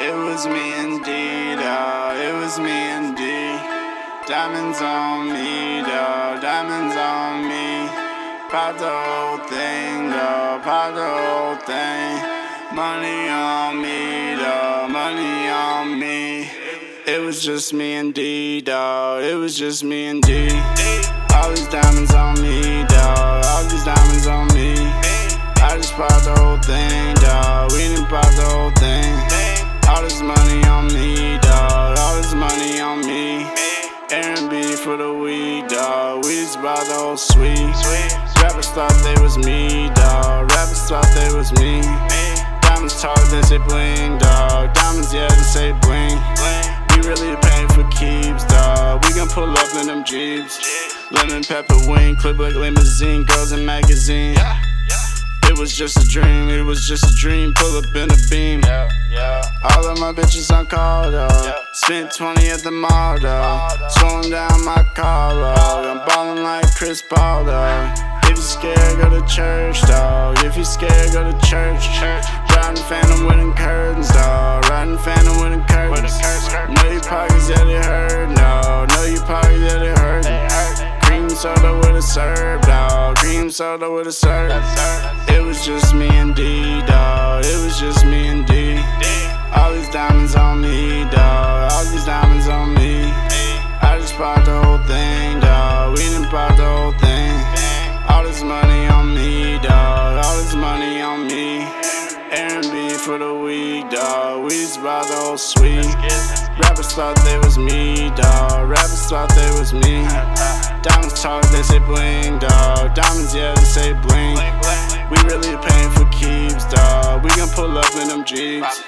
It was me and D, dawg. It was me and D. Diamonds on me, dawg. Diamonds on me. Pop the whole thing, dawg. Pop the whole thing. Money on me, dawg. Money on me. It was just me and D, dawg. It was just me and D. All these diamonds on me, Airbnb for the week, dawg. We just bought the whole suite. Rappers thought they was me, dawg. Rappers thought they was me. Diamonds talk, they say bling, dawg. Diamonds, yeah, they say bling. We really paying for keeps, dawg. We gon' pull up in them jeeps. Lemon pepper wing, clip like limousine, girls in magazine. It was just a dream, it was just a dream. Pull up in a beam. All of my bitches on call, dawg. Spent 20 at the mall, dawg. Dawg. I'm ballin' like Chris Paul, dawg. If you scared, go to church, dawg. If you scared, go to church. Riding phantom with curtains, dawg. Riding phantom with curtains. Know your pockets, yeah, they hurt, no. Know your pockets, yeah, they hurt. Cream soda with a syrup, dawg. Cream soda with a syrup. It was just me and D, dawg. It was suite. Rappers thought they was me, dawg. Rappers thought they was me. Diamonds talk, they say bling, dawg. Diamonds, yeah, they say bling. We really paying for keeps, dawg. We gon' pull up in them jeeps.